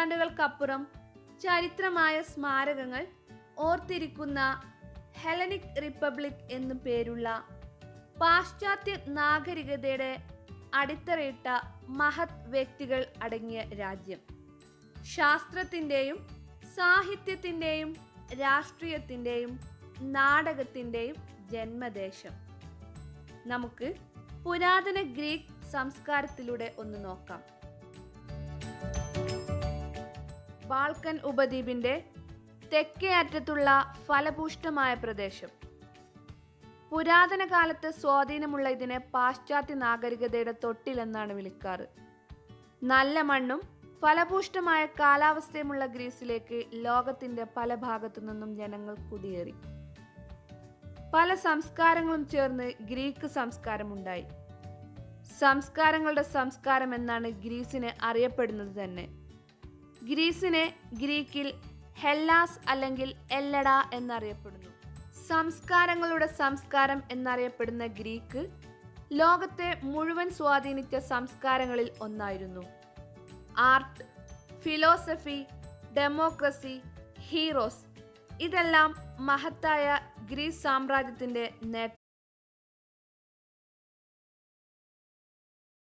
നൂറ്റാണ്ടുകൾക്കപ്പുറം ചരിത്രമായ സ്മാരകങ്ങൾ ഓർത്തിരിക്കുന്ന Hellenic republic എന്നു പേരുള്ള പാശ്ചാത്യ നാഗരികതയുടെ അടിത്തറയിട്ട മഹത് വ്യക്തികൾ അടങ്ങിയ രാജ്യം. ശാസ്ത്രത്തിന്റെയും സാഹിത്യത്തിന്റെയും രാഷ്ട്രീയത്തിന്റെയും നാടകത്തിന്റെയും ജന്മദേശം. നമുക്ക് പുരാതന ഗ്രീക്ക് സംസ്കാരത്തിലൂടെ ഒന്ന് നോക്കാം. ബാൾക്കൻ ഉപദ്വീപിന്റെ തെക്കേ അറ്റത്തുള്ള ഫലഭൂഷ്ടമായ പ്രദേശം. പുരാതന കാലത്ത് സ്വാധീനമുള്ള ഇതിനെ പാശ്ചാത്യ നാഗരികതയുടെ തൊട്ടിലെന്നാണ് വിളിക്കാറ്. നല്ല മണ്ണും ഫലഭൂഷ്ടമായ കാലാവസ്ഥയുമുള്ള ഗ്രീസിലേക്ക് ലോകത്തിന്റെ പല ഭാഗത്തു നിന്നും ജനങ്ങൾ കുടിയേറി. പല സംസ്കാരങ്ങളും ചേർന്ന് ഗ്രീക്ക് സംസ്കാരമുണ്ടായി. സംസ്കാരങ്ങളുടെ സംസ്കാരം എന്നാണ് ഗ്രീസിന് അറിയപ്പെടുന്നത് തന്നെ. ഗ്രീസിനെ ഗ്രീക്കിൽ ഹെല്ലാസ് അല്ലെങ്കിൽ എല്ലഡ എന്നറിയപ്പെടുന്നു. സംസ്കാരങ്ങളുടെ സംസ്കാരം എന്നറിയപ്പെടുന്ന ഗ്രീക്ക് ലോകത്തെ മുഴുവൻ സ്വാധീനിച്ച സംസ്കാരങ്ങളിൽ ഒന്നായിരുന്നു. ആർട്ട് ഫിലോസഫി ഡെമോക്രസി ഹീറോസ് ഇതെല്ലാം മഹത്തായ ഗ്രീസ് സാമ്രാജ്യത്തിന്റെ നേട്ട